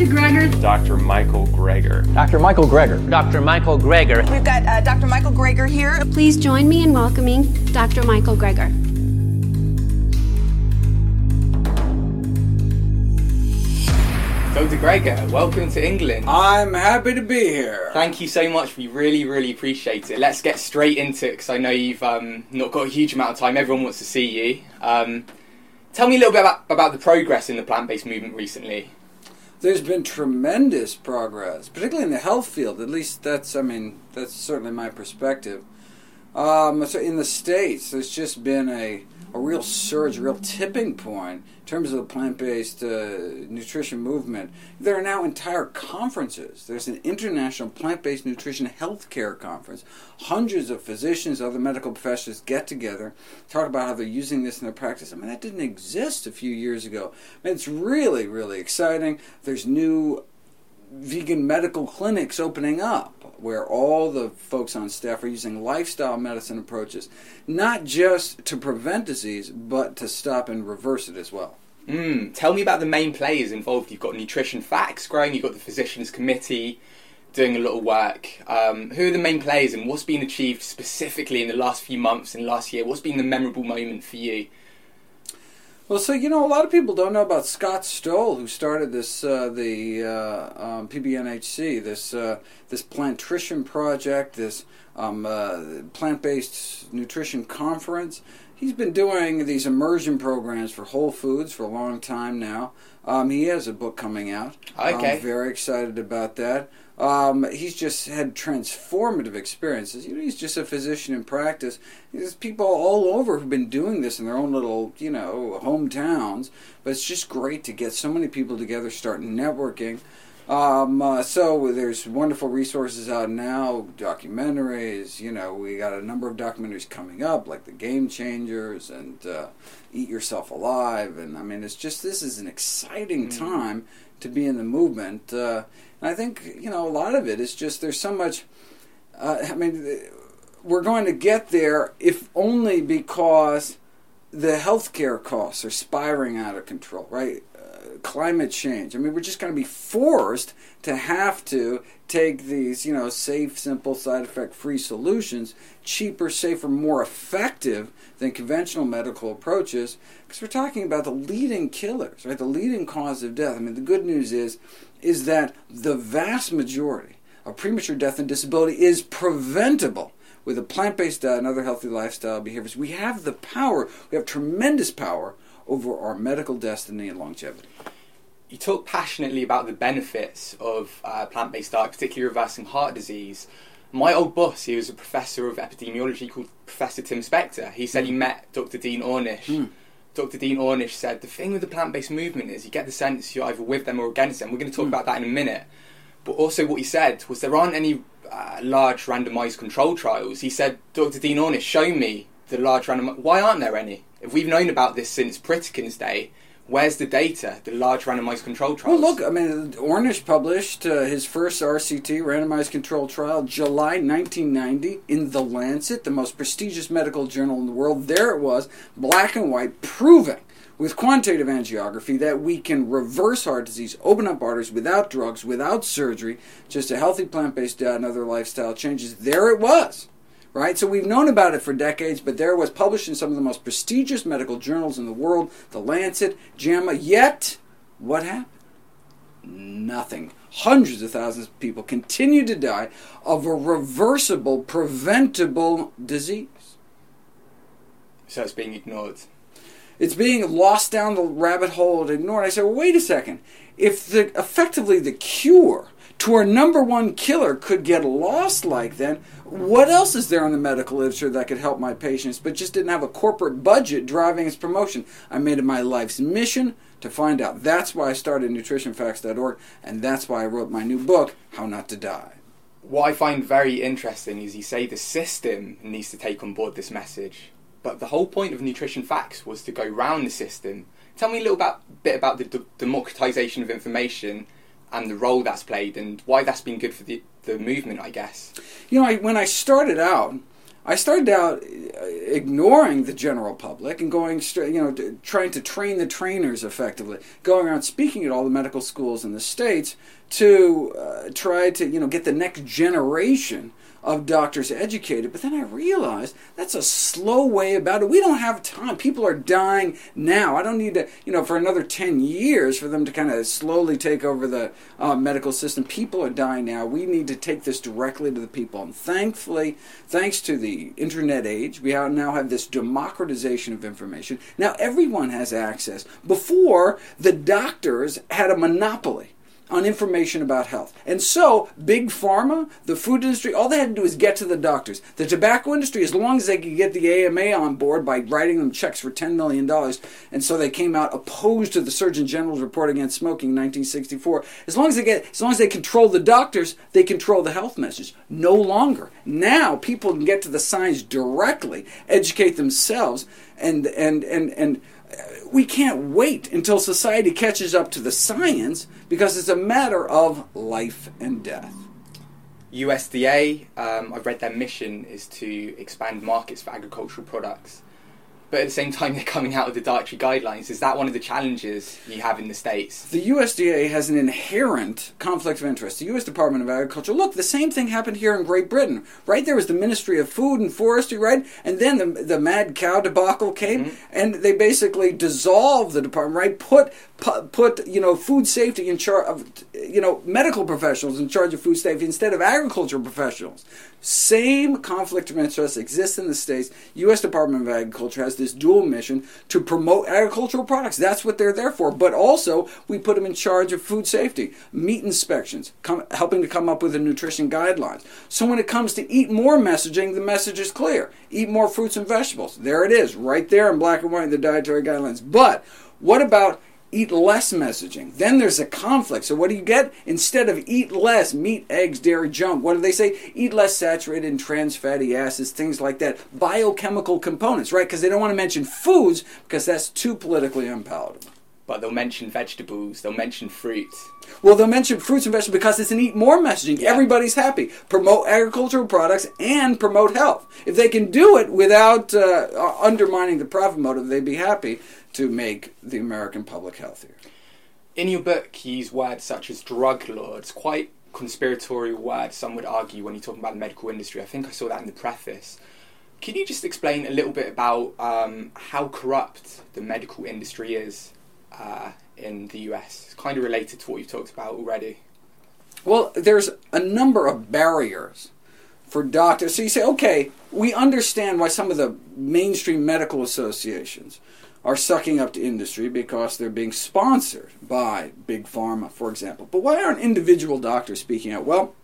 Dr. Greger. Dr. Michael Greger. Dr. Michael Greger. Dr. Michael Greger. We've got uh, Dr. Michael Greger here. Please join me in welcoming Dr. Michael Greger. Dr. Greger, welcome to England. I'm happy to be here. Thank you so much. We really, really appreciate it. Let's get straight into it because I know you've um, not got a huge amount of time. Everyone wants to see you. Um, tell me a little bit about, about the progress in the plant based movement recently. There's been tremendous progress, particularly in the health field. At least that's, I mean, that's certainly my perspective. Um, so in the States, there's just been a, a real surge, a real tipping point in terms of the plant based uh, nutrition movement. There are now entire conferences. There's an international plant based nutrition healthcare conference. Hundreds of physicians, other medical professionals get together, talk about how they're using this in their practice. I mean, that didn't exist a few years ago. I mean, it's really, really exciting. There's new vegan medical clinics opening up where all the folks on staff are using lifestyle medicine approaches, not just to prevent disease, but to stop and reverse it as well. Mm, tell me about the main players involved. You've got Nutrition Facts growing, you've got the Physicians Committee doing a lot of work. Um, who are the main players and what's been achieved specifically in the last few months and last year? What's been the memorable moment for you? Well, so you know, a lot of people don't know about Scott Stoll, who started this uh, the uh, um, PBNHC, this uh, this plantrition project, this um, uh, plant-based nutrition conference. He's been doing these immersion programs for Whole Foods for a long time now. Um, he has a book coming out. Okay. I'm very excited about that. Um, he's just had transformative experiences. You know, he's just a physician in practice. There's people all over who've been doing this in their own little, you know, hometowns. But it's just great to get so many people together, start networking. Um, uh, so there's wonderful resources out now, documentaries. You know, we got a number of documentaries coming up, like the Game Changers and uh, Eat Yourself Alive. And I mean, it's just this is an exciting Mm. time to be in the movement. Uh, and I think you know a lot of it is just there's so much. Uh, I mean, we're going to get there if only because the healthcare costs are spiraling out of control, right? Uh, climate change. I mean, we're just going to be forced to have to take these, you know, safe, simple, side effect free solutions, cheaper, safer, more effective than conventional medical approaches, because we're talking about the leading killers, right? The leading cause of death. I mean, the good news is, is that the vast majority of premature death and disability is preventable with a plant-based diet and other healthy lifestyle behaviors. We have the power. We have tremendous power over our medical destiny and longevity. You talk passionately about the benefits of uh, plant based diet, particularly reversing heart disease. My old boss, he was a professor of epidemiology called Professor Tim Spector. He said he hmm. met Dr. Dean Ornish. Hmm. Dr. Dean Ornish said the thing with the plant based movement is you get the sense you're either with them or against them. We're going to talk hmm. about that in a minute. But also, what he said was there aren't any uh, large randomized control trials. He said, Dr. Dean Ornish, show me the large randomized. Why aren't there any? If we've known about this since Pritikin's day, where's the data, the large randomized control trial? Well, look, I mean, Ornish published uh, his first RCT, randomized control trial, July 1990, in The Lancet, the most prestigious medical journal in the world. There it was, black and white, proving with quantitative angiography that we can reverse heart disease, open up arteries without drugs, without surgery, just a healthy plant based diet and other lifestyle changes. There it was. Right? So we've known about it for decades, but there was published in some of the most prestigious medical journals in the world, The Lancet, JAMA. Yet, what happened? Nothing. Hundreds of thousands of people continue to die of a reversible, preventable disease. so it's being ignored. It's being lost down the rabbit hole and ignored. I said, well, wait a second. If the effectively the cure to our number one killer could get lost like that, what else is there in the medical literature that could help my patients, but just didn't have a corporate budget driving its promotion? I made it my life's mission to find out. That's why I started nutritionfacts.org, and that's why I wrote my new book, How Not to Die. What I find very interesting is you say the system needs to take on board this message, but the whole point of Nutrition Facts was to go round the system. Tell me a little about, bit about the d- democratization of information and the role that's played and why that's been good for the, the movement, I guess. You know, I, when I started out, I started out uh, ignoring the general public and going straight, you know, trying to train the trainers effectively, going around speaking at all the medical schools in the states to uh, try to, you know, get the next generation of doctors educated. But then I realized that's a slow way about it. We don't have time. People are dying now. I don't need to, you know, for another 10 years for them to kind of slowly take over the uh, medical system. People are dying now. We need to take this directly to the people. And thankfully, thanks to the internet age, we now have this democratization of information. Now everyone has access. Before, the doctors had a monopoly on information about health. And so, big pharma, the food industry, all they had to do is get to the doctors. The tobacco industry, as long as they could get the AMA on board by writing them checks for $10 million, and so they came out opposed to the Surgeon General's report against smoking in 1964. As long as they get, as long as they control the doctors, they control the health message. No longer. Now, people can get to the science directly, educate themselves, and and and and uh, we can't wait until society catches up to the science because it's a matter of life and death. USDA, um, I've read their mission is to expand markets for agricultural products but at the same time they're coming out with the dietary guidelines. Is that one of the challenges you have in the states? The USDA has an inherent conflict of interest. The U.S. Department of Agriculture. Look, the same thing happened here in Great Britain. Right there was the Ministry of Food and Forestry, right, and then the the mad cow debacle came, mm-hmm. and they basically dissolved the department. Right, put put you know food safety in charge of you know medical professionals in charge of food safety instead of agricultural professionals. Same conflict of interest exists in the states. U.S. Department of Agriculture has this dual mission to promote agricultural products. That's what they're there for. But also, we put them in charge of food safety, meat inspections, helping to come up with the nutrition guidelines. So when it comes to eat more messaging, the message is clear. Eat more fruits and vegetables. There it is, right there in black and white in the dietary guidelines. But what about eat less messaging. Then there's a conflict. So what do you get? Instead of eat less meat, eggs, dairy, junk, what do they say? Eat less saturated and trans fatty acids, things like that. Biochemical components, right? Because they don't want to mention foods because that's too politically unpalatable. But they'll mention vegetables, they'll mention fruits. Well, they'll mention fruits and vegetables because it's an eat more messaging. Yeah. Everybody's happy. Promote agricultural products and promote health. If they can do it without uh, undermining the profit motive, they'd be happy to make the American public healthier. In your book, you use words such as drug lords, quite conspiratorial words, some would argue, when you're talking about the medical industry. I think I saw that in the preface. Can you just explain a little bit about um, how corrupt the medical industry is uh, in the US? It's kind of related to what you've talked about already. Well, there's a number of barriers for doctors. So you say, okay, we understand why some of the mainstream medical associations are sucking up to industry because they're being sponsored by big pharma, for example. But why aren't individual doctors speaking out? Well,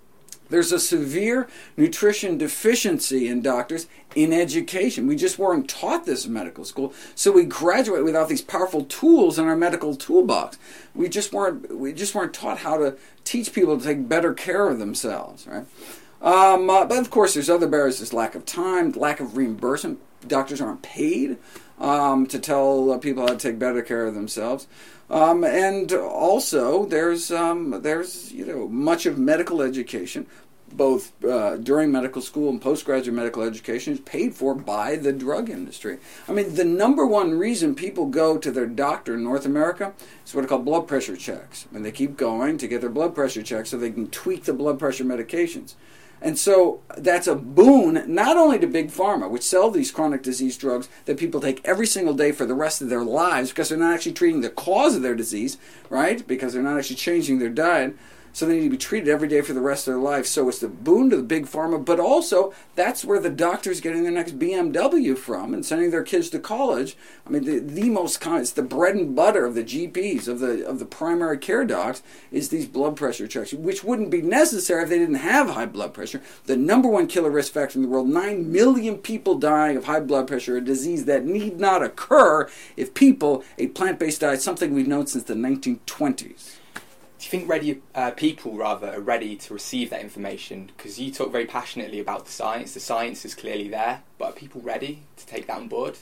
there's a severe nutrition deficiency in doctors in education. We just weren't taught this in medical school, so we graduate without these powerful tools in our medical toolbox. We just weren't we just weren't taught how to teach people to take better care of themselves, right? Um, uh, but of course, there's other barriers. There's lack of time, lack of reimbursement. Doctors aren't paid um, to tell people how to take better care of themselves. Um, and also, there's um, there's you know much of medical education, both uh, during medical school and postgraduate medical education, is paid for by the drug industry. I mean, the number one reason people go to their doctor in North America is what are called blood pressure checks, and they keep going to get their blood pressure checked so they can tweak the blood pressure medications. And so that's a boon not only to big pharma, which sell these chronic disease drugs that people take every single day for the rest of their lives because they're not actually treating the cause of their disease, right? Because they're not actually changing their diet so they need to be treated every day for the rest of their life. So it's the boon to the big pharma, but also that's where the doctor's getting their next BMW from and sending their kids to college. I mean, the, the most common, it's the bread and butter of the GPs of the of the primary care docs is these blood pressure checks, which wouldn't be necessary if they didn't have high blood pressure. The number one killer risk factor in the world: nine million people dying of high blood pressure, a disease that need not occur if people ate plant-based diet, something we've known since the 1920s do you think ready uh, people rather are ready to receive that information? Because you talk very passionately about the science. The science is clearly there, but are people ready to take that on board?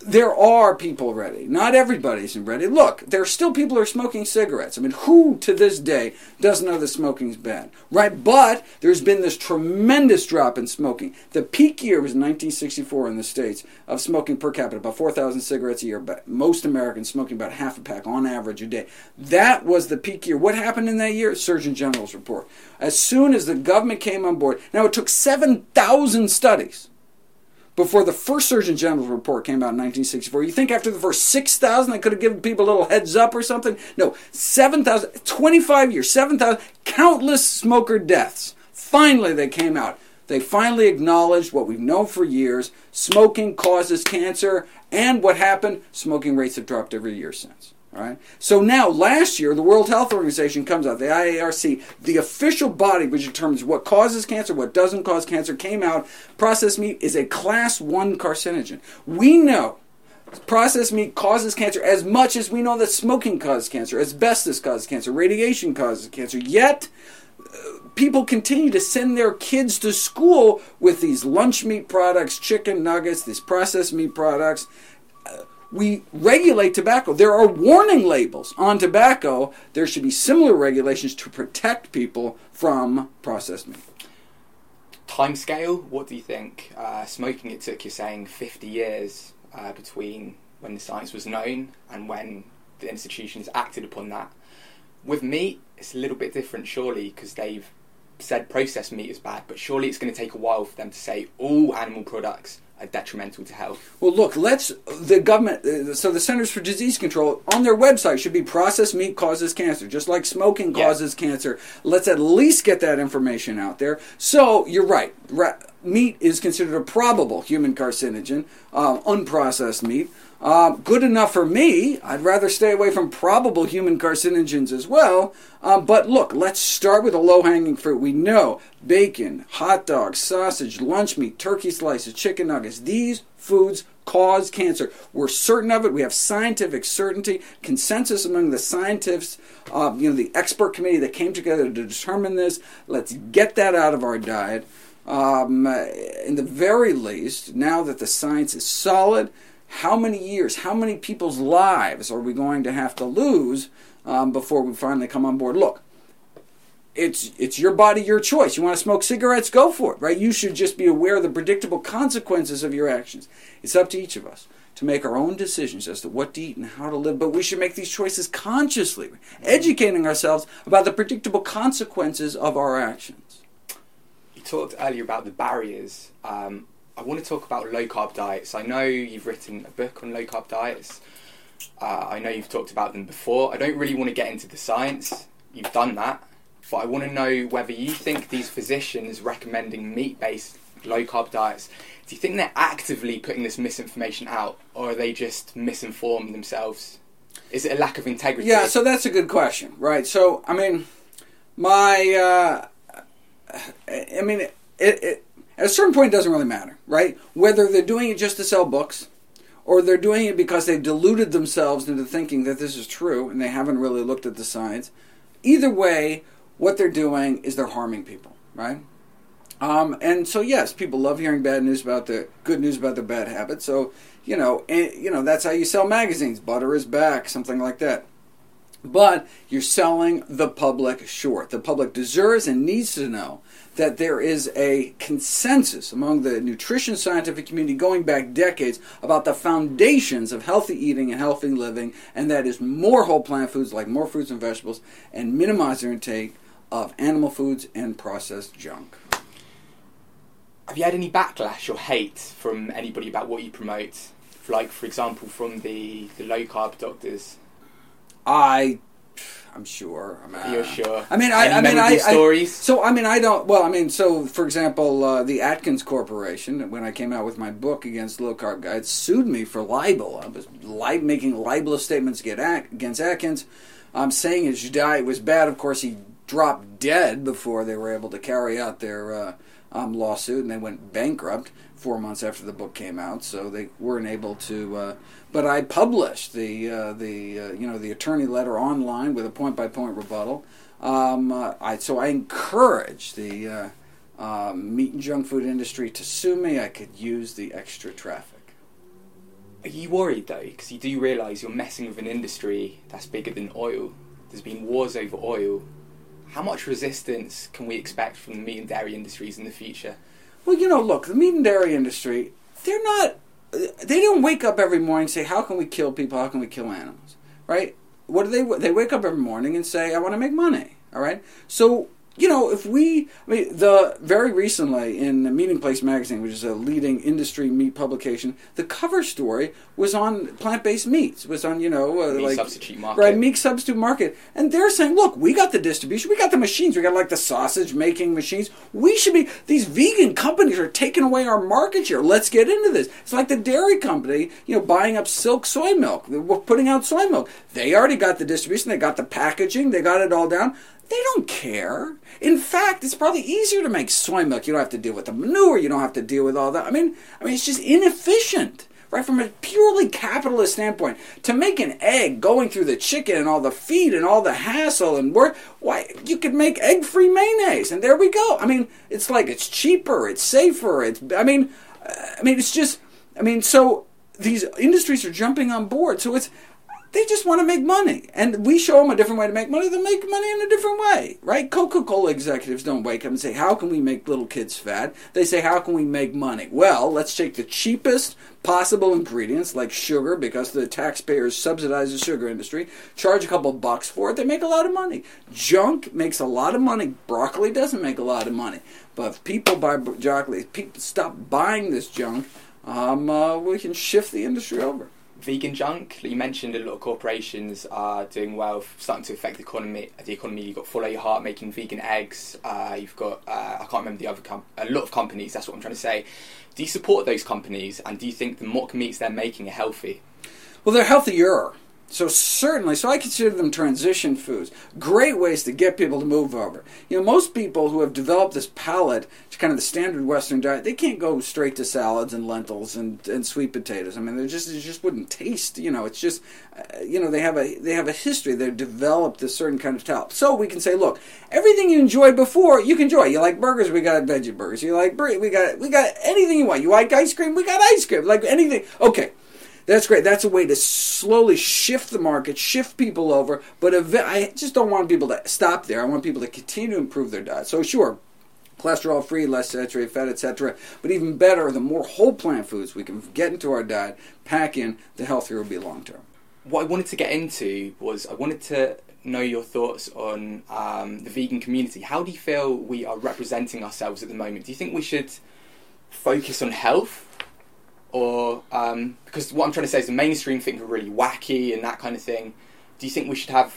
There are people ready. Not everybody's ready. Look, there are still people who are smoking cigarettes. I mean, who to this day doesn't know that smoking's bad, right? But there's been this tremendous drop in smoking. The peak year was 1964 in the states of smoking per capita, about 4,000 cigarettes a year. But most Americans smoking about half a pack on average a day. That was the peak year. What happened in that year? Surgeon General's report. As soon as the government came on board, now it took 7,000 studies before the first Surgeon General's report came out in 1964. You think after the first 6,000 they could have given people a little heads up or something? No, 7,000, 25 years, 7,000, countless smoker deaths. Finally, they came out. They finally acknowledged what we've known for years smoking causes cancer, and what happened? Smoking rates have dropped every year since. Right? So now, last year, the World Health Organization comes out, the IARC, the official body which determines what causes cancer, what doesn't cause cancer, came out. Processed meat is a class one carcinogen. We know processed meat causes cancer as much as we know that smoking causes cancer, asbestos causes cancer, radiation causes cancer. Yet, uh, people continue to send their kids to school with these lunch meat products, chicken nuggets, these processed meat products we regulate tobacco. There are warning labels on tobacco. There should be similar regulations to protect people from processed meat. Time scale, what do you think? Uh, smoking, it took, you're saying, 50 years uh, between when the science was known and when the institutions acted upon that. With meat, it's a little bit different, surely, because they've said processed meat is bad, but surely it's going to take a while for them to say all animal products detrimental to health. Well, look, let's the government. Uh, so the Centers for Disease Control on their website should be processed meat causes cancer, just like smoking causes cancer. Let's at least get that information out there. So you're right. Ra- meat is considered a probable human carcinogen, uh, unprocessed meat. Uh, good enough for me. I'd rather stay away from probable human carcinogens as well. Uh, but look, let's start with the low hanging fruit. We know bacon, hot dogs, sausage, lunch meat, turkey slices, chicken nuggets. These foods cause cancer. We're certain of it. We have scientific certainty, consensus among the scientists, uh, you know, the expert committee that came together to determine this. Let's get that out of our diet. Um, in the very least, now that the science is solid, how many years, how many people's lives are we going to have to lose um, before we finally come on board? Look, it's it's your body, your choice. You want to smoke cigarettes, go for it, right? You should just be aware of the predictable consequences of your actions. It's up to each of us to make our own decisions as to what to eat and how to live, but we should make these choices consciously, educating ourselves about the predictable consequences of our actions. You talked earlier about the barriers um, I want to talk about low carb diets. I know you've written a book on low carb diets. Uh, I know you've talked about them before. I don't really want to get into the science. You've done that. But I want to know whether you think these physicians recommending meat based low carb diets, do you think they're actively putting this misinformation out or are they just misinformed themselves? Is it a lack of integrity? Yeah, so that's a good question, right? So, I mean, my, uh, I mean, it, it at a certain point, it doesn't really matter, right? Whether they're doing it just to sell books, or they're doing it because they've deluded themselves into thinking that this is true and they haven't really looked at the science. Either way, what they're doing is they're harming people, right? Um, and so, yes, people love hearing bad news about the good news about the bad habits. So, you know, and, you know that's how you sell magazines. Butter is back, something like that. But you're selling the public short. The public deserves and needs to know that there is a consensus among the nutrition scientific community going back decades about the foundations of healthy eating and healthy living, and that is more whole plant foods like more fruits and vegetables, and minimize their intake of animal foods and processed junk. Have you had any backlash or hate from anybody about what you promote? Like, for example, from the, the low carb doctors? I I'm sure. I'm, uh, You're sure. I mean, I, I mean, I, stories? I, so I mean, I don't. Well, I mean, so for example, uh, the Atkins Corporation, when I came out with my book against low carb guides, sued me for libel. I was li- making libelous statements against Atkins. I'm saying his diet was bad. Of course, he dropped dead before they were able to carry out their uh, um, lawsuit, and they went bankrupt four months after the book came out. So they weren't able to uh, but I published the uh, the uh, you know the attorney letter online with a point by point rebuttal. Um, uh, I, so I encourage the uh, um, meat and junk food industry to sue me. I could use the extra traffic. Are you worried though? Because you do realise you're messing with an industry that's bigger than oil. There's been wars over oil. How much resistance can we expect from the meat and dairy industries in the future? Well, you know, look, the meat and dairy industry, they're not, they don't wake up every morning and say, how can we kill people? How can we kill animals? Right? What do they, they wake up every morning and say, I want to make money. All right? So you know, if we, I mean, the very recently in the Meatingplace magazine, which is a leading industry meat publication, the cover story was on plant-based meats. Was on, you know, uh, meat like substitute market. right meat substitute market, and they're saying, look, we got the distribution, we got the machines, we got like the sausage making machines. We should be. These vegan companies are taking away our market share. Let's get into this. It's like the dairy company, you know, buying up Silk soy milk. We're putting out soy milk. They already got the distribution. They got the packaging. They got it all down. They don't care. In fact, it's probably easier to make soy milk. You don't have to deal with the manure. You don't have to deal with all that. I mean, I mean, it's just inefficient, right? From a purely capitalist standpoint, to make an egg going through the chicken and all the feed and all the hassle and work, why you could make egg-free mayonnaise, and there we go. I mean, it's like it's cheaper, it's safer. It's, I mean, uh, I mean, it's just, I mean, so these industries are jumping on board. So it's they just want to make money. And we show them a different way to make money, they'll make money in a different way, right? Coca Cola executives don't wake up and say, How can we make little kids fat? They say, How can we make money? Well, let's take the cheapest possible ingredients like sugar, because the taxpayers subsidize the sugar industry, charge a couple bucks for it, they make a lot of money. Junk makes a lot of money. Broccoli doesn't make a lot of money. But if people buy broccoli, people stop buying this junk, um, uh, we can shift the industry over vegan junk. You mentioned a lot of corporations are doing well, starting to affect the economy. The economy. You've got Follow Your Heart making vegan eggs. Uh, you've got uh, I can't remember the other com- a lot of companies. That's what I'm trying to say. Do you support those companies, and do you think the mock meats they're making are healthy? Well, they're healthier. So certainly, so I consider them transition foods. Great ways to get people to move over. You know, most people who have developed this palate to kind of the standard Western diet, they can't go straight to salads and lentils and, and sweet potatoes. I mean, they just it just wouldn't taste. You know, it's just uh, you know they have a they have a history. They've developed a certain kind of palate. So we can say, look, everything you enjoyed before, you can enjoy. You like burgers, we got veggie burgers. You like we got we got anything you want. You like ice cream, we got ice cream. Like anything. Okay. That's great. That's a way to slowly shift the market, shift people over. But I just don't want people to stop there. I want people to continue to improve their diet. So sure, cholesterol free, less saturated fat, etc. But even better, the more whole plant foods we can get into our diet, pack in, the healthier we'll be long term. What I wanted to get into was I wanted to know your thoughts on um, the vegan community. How do you feel we are representing ourselves at the moment? Do you think we should focus on health or um, because what I'm trying to say is the mainstream think are really wacky and that kind of thing. Do you think we should have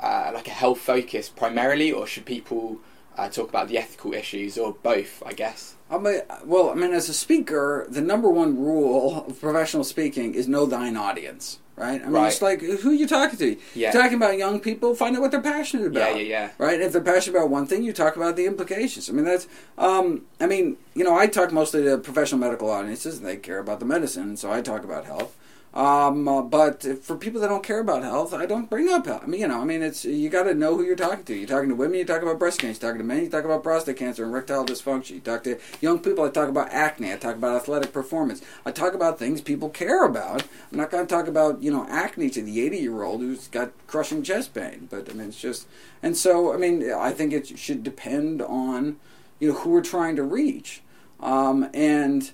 uh, like a health focus primarily, or should people uh, talk about the ethical issues, or both? I guess. I mean, well, I mean, as a speaker, the number one rule of professional speaking is know thine audience right? I mean, right. it's like who are you talking to? Yeah. You're talking about young people. Find out what they're passionate about. Yeah, yeah, yeah. Right. If they're passionate about one thing, you talk about the implications. I mean, that's. Um, I mean, you know, I talk mostly to professional medical audiences, and they care about the medicine, so I talk about health. Um, uh, but for people that don't care about health, I don't bring up health. I mean, you know, I mean, it's you got to know who you're talking to. You're talking to women, you talk about breast cancer. You're talking to men, you talk about prostate cancer and erectile dysfunction. You talk to young people, I talk about acne. I talk about athletic performance. I talk about things people care about. I'm not going to talk about you know acne to the 80 year old who's got crushing chest pain. But I mean, it's just and so I mean, I think it should depend on you know who we're trying to reach, um, and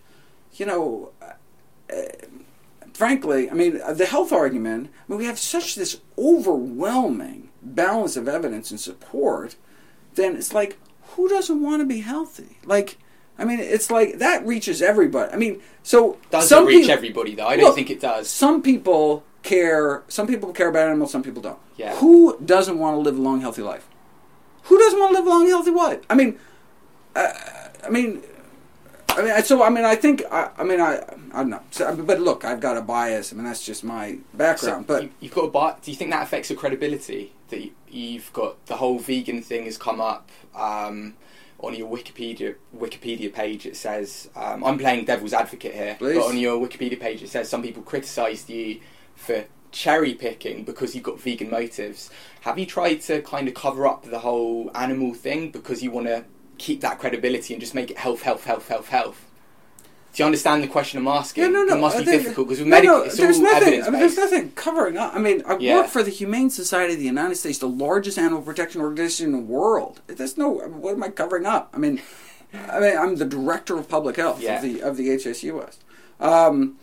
you know. Uh, frankly, I mean, the health argument, I mean, we have such this overwhelming balance of evidence and support, then it's like, who doesn't want to be healthy? Like, I mean, it's like that reaches everybody. I mean, so does some it reach people, everybody though? I don't think it does. Some people care. Some people care about animals. Some people don't. Yeah. Who doesn't want to live a long, healthy life? Who doesn't want to live a long, healthy life? I mean, uh, I mean, I mean, so I mean, I think I, I mean, I, I don't know, so, but look, I've got a bias. I mean, that's just my background. So but you, have got a bias. Do you think that affects your credibility? That you've got the whole vegan thing has come up um, on your Wikipedia Wikipedia page. It says um, I'm playing devil's advocate here, Please. but on your Wikipedia page it says some people criticised you for cherry picking because you've got vegan motives. Have you tried to kind of cover up the whole animal thing because you want to keep that credibility and just make it health, health, health, health, health? Do you understand the question I'm asking? Yeah, no, no. It must I be difficult because with no, medical, no, it's there's all nothing. evidence I mean, there's nothing covering up. I mean, I Yeah. work for the Humane Society of the United States, the largest animal protection organization in the world. There's no. What am I covering up? I mean, I mean, I'm the director of public health Yeah. of the of the HSUS. Um,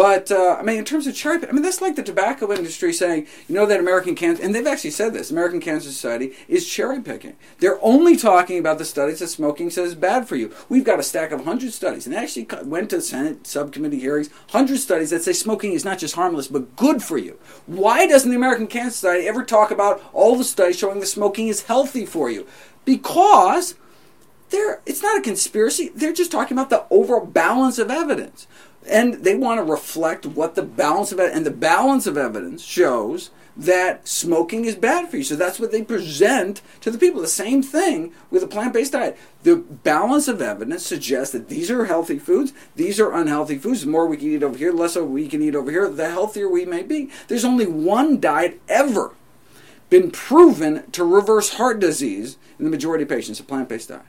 but uh, I mean, in terms of cherry, I mean, that's like the tobacco industry saying, you know, that American Cancer, and they've actually said this, American Cancer Society is cherry picking. They're only talking about the studies that smoking says is bad for you. We've got a stack of hundred studies, and they actually went to Senate subcommittee hearings, hundred studies that say smoking is not just harmless but good for you. Why doesn't the American Cancer Society ever talk about all the studies showing that smoking is healthy for you? Because they're it's not a conspiracy. They're just talking about the overall balance of evidence. And they want to reflect what the balance of it and the balance of evidence shows that smoking is bad for you. So that's what they present to the people. The same thing with a plant-based diet. The balance of evidence suggests that these are healthy foods, these are unhealthy foods. The more we can eat over here, the less we can eat over here, the healthier we may be. There's only one diet ever been proven to reverse heart disease in the majority of patients, a plant-based diet.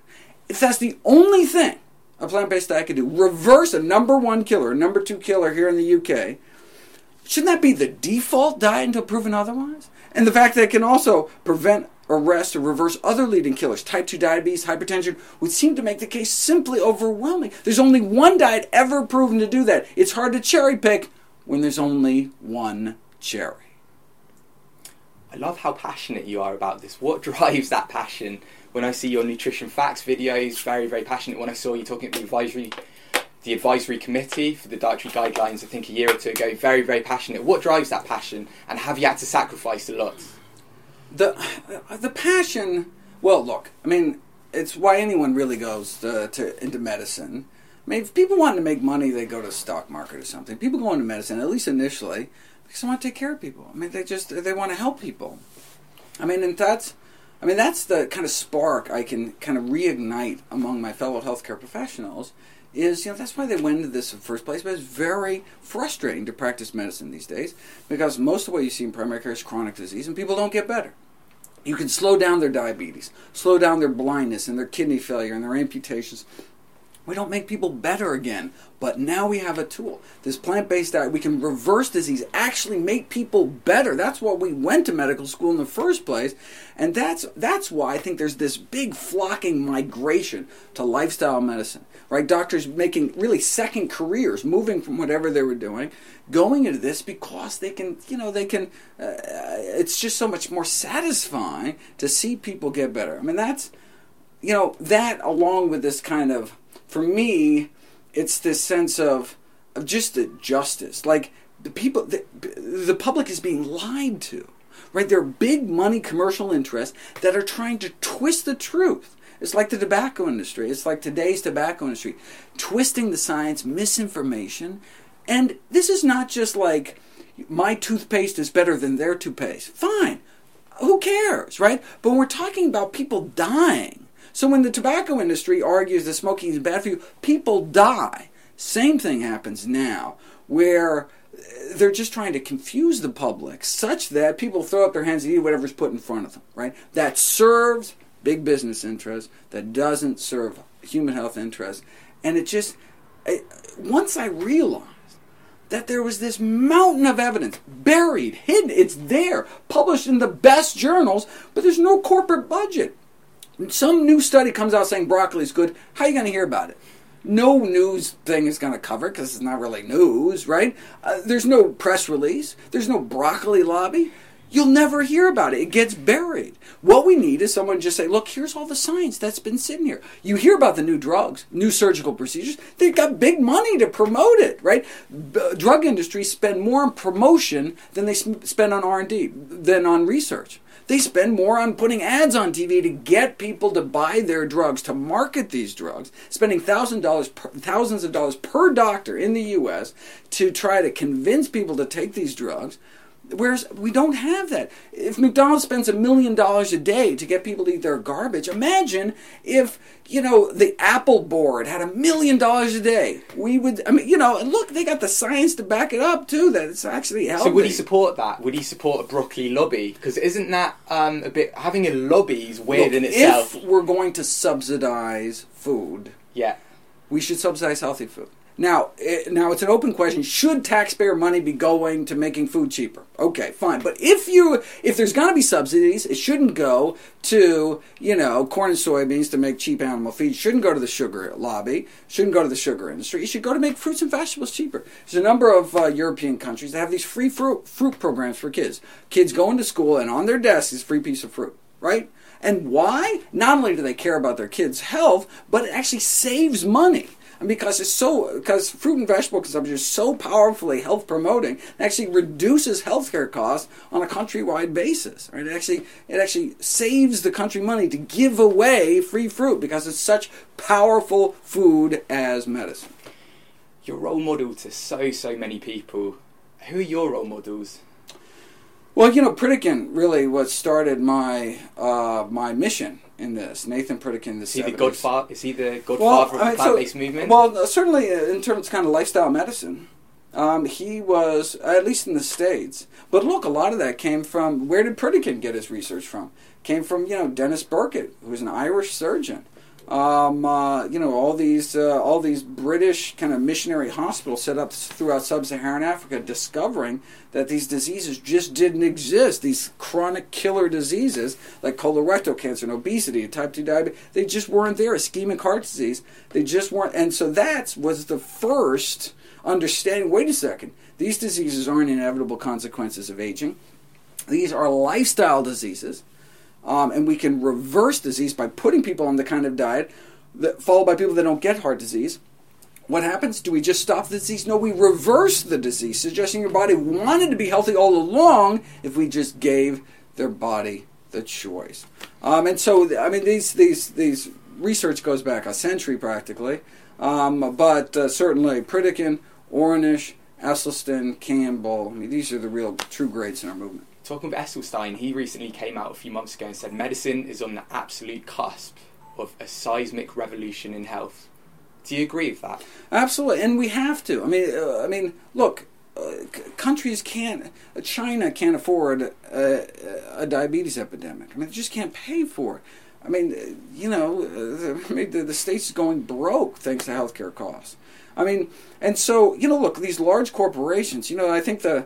If that's the only thing a plant-based diet can do, reverse a number one killer, a number two killer here in the UK, shouldn't that be the default diet until proven otherwise? And the fact that it can also prevent, arrest, or reverse other leading killers, type 2 diabetes, hypertension, would seem to make the case simply overwhelming. There's only one diet ever proven to do that. It's hard to cherry pick when there's only one cherry. I love how passionate you are about this. What drives that passion? When I see your nutrition facts videos, very very passionate. When I saw you talking at the advisory, the advisory committee for the dietary guidelines, I think a year or two ago, very very passionate. What drives that passion? And have you had to sacrifice a lot? the uh, the passion. Well, look, I mean, it's why anyone really goes to, to into medicine. I mean, if people want to make money, they go to the stock market or something. People go into medicine, at least initially, because they want to take care of people. I mean, they just they want to help people. I mean, and that's, I mean, that's the kind of spark I can kind of reignite among my fellow healthcare professionals. Is you know that's why they went into this in the first place. But it's very frustrating to practice medicine these days because most of what you see in primary care is chronic disease, and people don't get better. You can slow down their diabetes, slow down their blindness and their kidney failure and their amputations. We don't make people better again, but now we have a tool. This plant based diet, we can reverse disease, actually make people better. That's what we went to medical school in the first place. And that's, that's why I think there's this big flocking migration to lifestyle medicine, right? Doctors making really second careers, moving from whatever they were doing, going into this because they can, you know, they can, uh, it's just so much more satisfying to see people get better. I mean, that's, you know, that along with this kind of, for me, it's this sense of of just the justice. Like the people, the, the public is being lied to, right? There are big money commercial interests that are trying to twist the truth. It's like the tobacco industry. It's like today's tobacco industry, twisting the science, misinformation, and this is not just like my toothpaste is better than their toothpaste. Fine, who cares, right? But when we're talking about people dying, so when the tobacco industry argues that smoking is bad for you, people die. Same thing happens now, where uh, they're just trying to confuse the public such that people throw up their hands and eat whatever's put in front of them, right? That serves big business interests, that doesn't serve human health interests. And it just, it, once I realized that there was this mountain of evidence buried, hidden, it's there, published in the best journals, but there's no corporate budget. Some new study comes out saying broccoli is good. How are you going to hear about it? No news thing is going to cover it because it's not really news, right? Uh, there's no press release. There's no broccoli lobby. You'll never hear about it. It gets buried. What we need is someone just say, look, here's all the science that's been sitting here. You hear about the new drugs, new surgical procedures. They've got big money to promote it, right? B- drug industries spend more on promotion than they sm- spend on R&D, than on research. They spend more on putting ads on TV to get people to buy their drugs, to market these drugs, spending thousands of dollars per doctor in the U.S. to try to convince people to take these drugs. Whereas we don't have that. If McDonald's spends a million dollars a day to get people to eat their garbage, imagine if you know the Apple board had a million dollars a day. We would, I mean, you know, and look, they got the science to back it up too. That it's actually healthy. So would he support that? Would he support a broccoli lobby? Because isn't that um, a bit having a lobby is weird Look, in itself? If we're going to subsidize food, yeah. we should subsidize healthy food. Now, it, now it's an open question. Should taxpayer money be going to making food cheaper? Okay, fine. But if you if there's going to be subsidies, it shouldn't go to you know corn and soybeans to make cheap animal feed. It shouldn't go to the sugar lobby. Shouldn't go to the sugar industry. It should go to make fruits and vegetables cheaper. There's a number of uh, European countries that have these free fruit fruit programs for kids. Kids go into school and on their desk is a free piece of fruit, right? And why? Not only do they care about their kids' health, but it actually saves money. And because it's so, because fruit and vegetable consumption is so powerfully health promoting, it actually reduces healthcare costs on a countrywide basis. Right? It actually, it actually saves the country money to give away free fruit because it's such powerful food as medicine. Your role model to so so many people. Who are your role models? Well, you know, Pritikin really what started my uh, my mission in this. Nathan Pritikin, the Is he the 70s. godfather? Is he the godfather Well, of I the mean, so- plant-based movement? Well, certainly in terms of kind of lifestyle medicine, um, he was at least in the states. But look, a lot of that came from where did Pritikin get his research from? Came from you know Dennis Burkitt, who was an Irish surgeon. Um, uh, you know all these uh, all these British kind of missionary hospitals set up throughout sub-Saharan Africa, discovering that these diseases just didn't exist. These chronic killer diseases like colorectal cancer and obesity and type two diabetes, they just weren't there. Ischemic heart disease, they just weren't. And so that was the first understanding. Wait a second, these diseases aren't inevitable consequences of aging. These are lifestyle diseases um, and we can reverse disease by putting people on the kind of diet that followed by people that don't get heart disease. What happens? Do we just stop the disease? No, we reverse the disease, suggesting your body wanted to be healthy all along if we just gave their body the choice. Um, and so, I mean, these these these research goes back a century practically, um, but uh, certainly Pritikin, Ornish, Esselstyn, Campbell. I mean, these are the real true greats in our movement. Talking about Esselstyn, he recently came out a few months ago and said medicine is on the absolute cusp of a seismic revolution in health. Do you agree with that? Absolutely, and we have to. I mean, uh, I mean, look, uh, c- countries can't. Uh, China can't afford a, diabetes epidemic. I mean, they just can't pay for it. I mean, you know, uh, I mean, the, the states going broke thanks to healthcare costs. I mean, and so you know, look, these large corporations. You know, I think the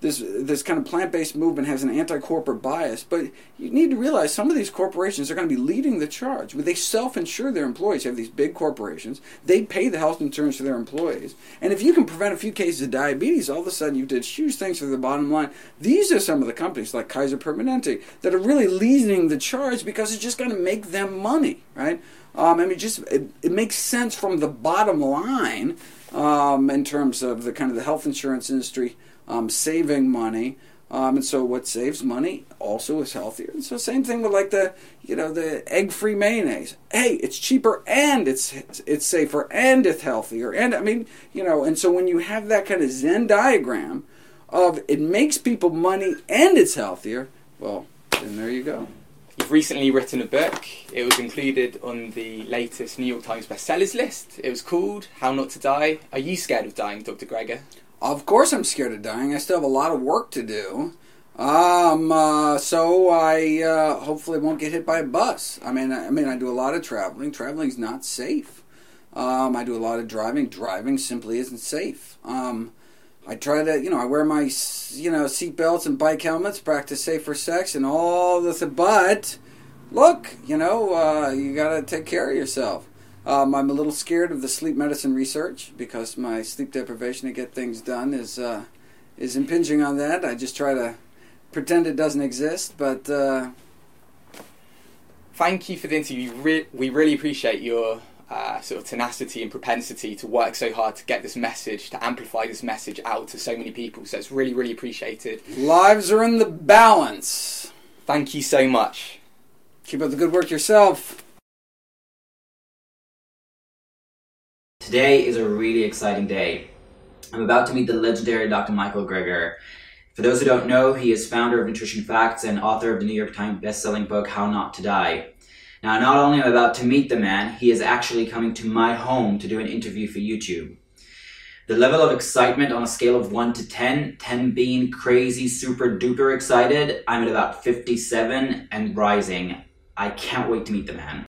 this this kind of plant-based movement has an anti-corporate bias, but you need to realize some of these corporations are going to be leading the charge. They self-insure their employees. You have these big corporations; they pay the health insurance to their employees, and if you can prevent a few cases of diabetes, all of a sudden you did huge things for the bottom line. These are some of the companies like Kaiser Permanente that are really leading the charge because it's just going to make them money, right? Um, I mean, just it, it makes sense from the bottom line um, in terms of the kind of the health insurance industry um, saving money. Um, and so what saves money also is healthier. And so same thing with like the you know the egg-free mayonnaise. Hey, it's cheaper and it's it's safer and it's healthier. And I mean you know and so when you have that kind of Venn diagram of it makes people money and it's healthier, well then there you go. You've recently written a book. It was included on the latest New York Times bestsellers list. It was called How Not to Die. Are you scared of dying, Dr. Greger? Of course, I'm scared of dying. I still have a lot of work to do. Um, uh, so I uh, hopefully won't get hit by a bus. I mean, I, I mean, I do a lot of traveling. Traveling's not safe. Um, I do a lot of driving. Driving simply isn't safe. Um, I try to, you know, I wear my, you know, seat belts and bike helmets, practice safer sex, and all this. But look, you know, uh, you got to take care of yourself. Um, I'm a little scared of the sleep medicine research because my sleep deprivation to get things done is uh, is impinging on that. I just try to pretend it doesn't exist, but uh, Thank you for the interview. Re- we really appreciate your uh, sort of tenacity and propensity to work so hard to get this message, to amplify this message out to so many people. So it's really, really appreciated. lives are in the balance. Thank you so much. Keep up the good work yourself. Today is a really exciting day. I'm about to meet the legendary Dr. Michael Greger. For those who don't know, he is founder of Nutrition Facts and author of the New York Times bestselling book How Not to Die. Now, not only am I about to meet the man, he is actually coming to my home to do an interview for YouTube. The level of excitement on a scale of 1 to 10, 10 being crazy, super duper excited, I'm at about 57 and rising. I can't wait to meet the man.